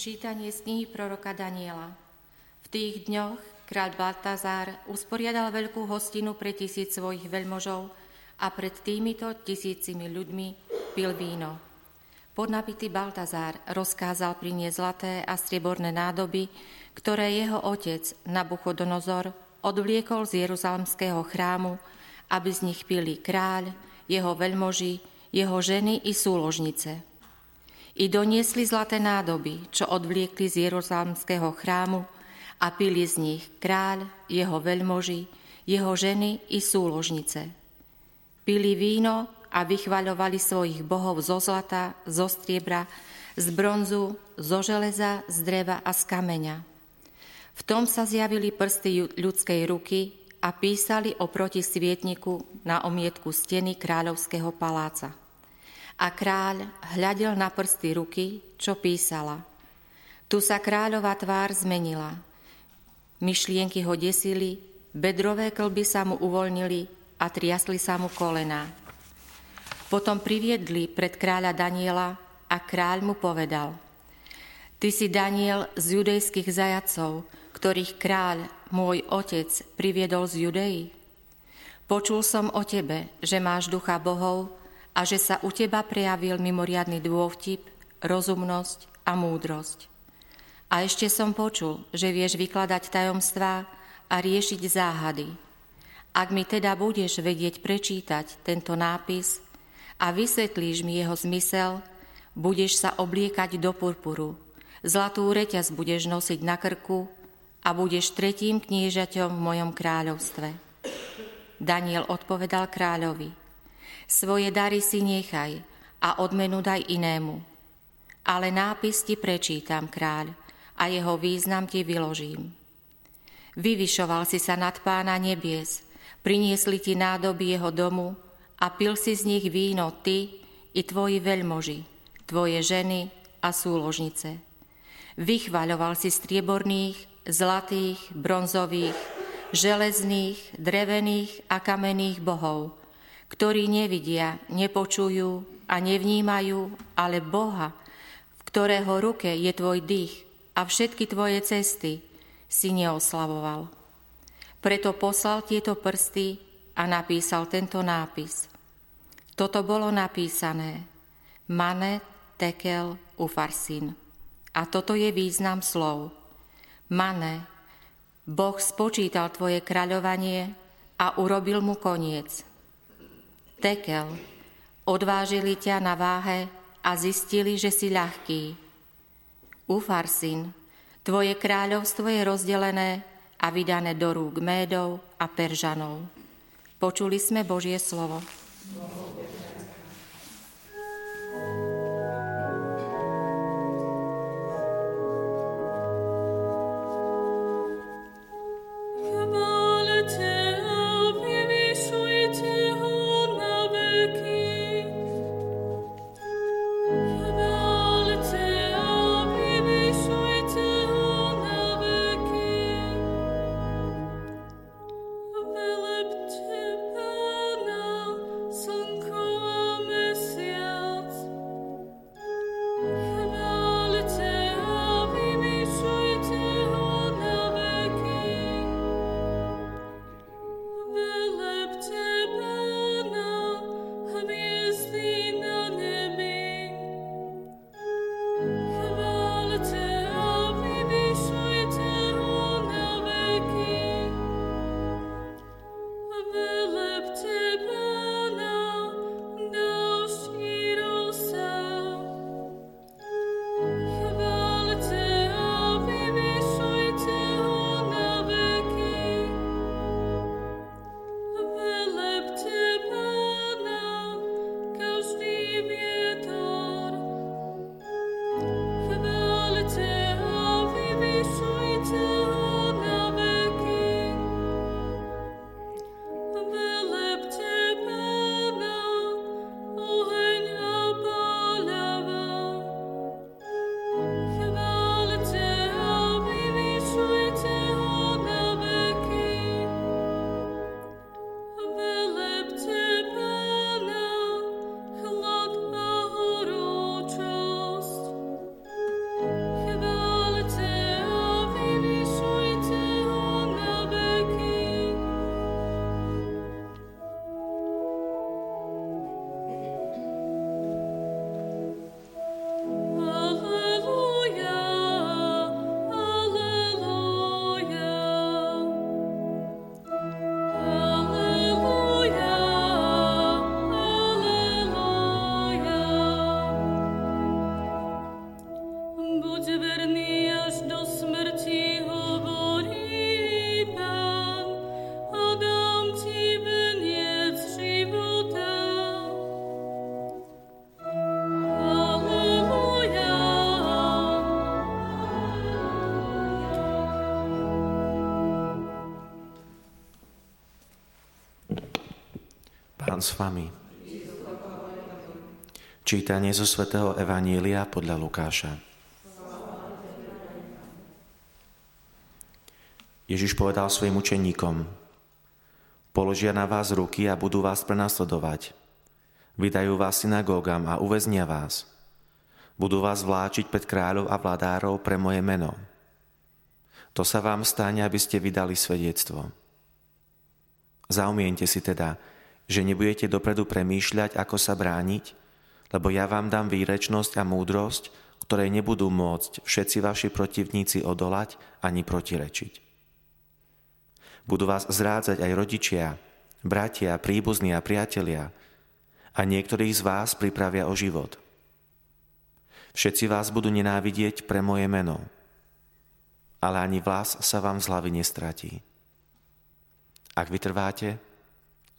Čítanie z knihy proroka Daniela. V tých dňoch kráľ Baltazár usporiadal veľkú hostinu pre tisíc svojich veľmožov a pred týmito tisícimi ľuďmi pil víno. Podnapitý Baltazár rozkázal priniesť zlaté a strieborné nádoby, ktoré jeho otec Nabuchodonozor odvliekol z Jeruzalemského chrámu, aby z nich pili kráľ, jeho veľmoži, jeho ženy i súložnice. I doniesli zlaté nádoby, čo odvliekli z Jeruzalemského chrámu a pili z nich kráľ, jeho veľmoži, jeho ženy i súložnice. Pili víno a vychvaľovali svojich bohov zo zlata, zo striebra, z bronzu, zo železa, z dreva a z kameňa. V tom sa zjavili prsty ľudskej ruky a písali oproti svietniku na omietku steny kráľovského paláca. A kráľ hľadel na prsty ruky, čo písala. Tu sa kráľová tvár zmenila. Myšlienky ho desili, bedrové klby sa mu uvoľnili a triasli sa mu kolená. Potom priviedli pred kráľa Daniela a kráľ mu povedal Ty si Daniel z judejských zajacov, ktorých kráľ, môj otec, priviedol z Judei. Počul som o tebe, že máš ducha bohov a že sa u teba prejavil mimoriadný dôvtip, rozumnosť a múdrosť. A ešte som počul, že vieš vykladať tajomstvá a riešiť záhady. Ak mi teda budeš vedieť prečítať tento nápis a vysvetlíš mi jeho zmysel, budeš sa obliekať do purpuru, zlatú reťaz budeš nosiť na krku a budeš tretím kniežaťom v mojom kráľovstve. Daniel odpovedal kráľovi, svoje dary si nechaj a odmenu daj inému. Ale nápis ti prečítam, kráľ, a jeho význam ti vyložím. Vyvyšoval si sa nad pána nebies, priniesli ti nádoby jeho domu a pil si z nich víno ty i tvoji veľmoži, tvoje ženy a súložnice. Vychvaľoval si strieborných, zlatých, bronzových, železných, drevených a kamenných bohov – ktorí nevidia, nepočujú a nevnímajú, ale Boha, v ktorého ruke je tvoj dých a všetky tvoje cesty si neoslavoval. Preto poslal tieto prsty a napísal tento nápis. Toto bolo napísané Mane tekel ufarsin. A toto je význam slov. Mane, Boh spočítal tvoje kráľovanie a urobil mu koniec. Tekel, odvážili ťa na váhe a zistili, že si ľahký. Ufarsin, tvoje kráľovstvo je rozdelené a vydané do rúk Médov a Peržanov. Počuli sme Božie slovo. Slovo. Pán s vami. Čítanie zo svätého Evanília podľa Lukáša. Ježiš povedal svojim učeníkom, položia na vás ruky a budú vás prenasledovať. Vydajú vás synagógam a uväznia vás. Budú vás vláčiť pred kráľov a vladárov pre moje meno. To sa vám stane, aby ste vydali svedectvo. Zaumiente si teda, že nebudete dopredu premýšľať, ako sa brániť, lebo ja vám dám výrečnosť a múdrosť, ktorej nebudú môcť všetci vaši protivníci odolať ani protirečiť. Budú vás zrádzať aj rodičia, bratia, príbuzní a priatelia a niektorí z vás pripravia o život. Všetci vás budú nenávidieť pre moje meno, ale ani vás sa vám z hlavy nestratí. Ak vytrváte,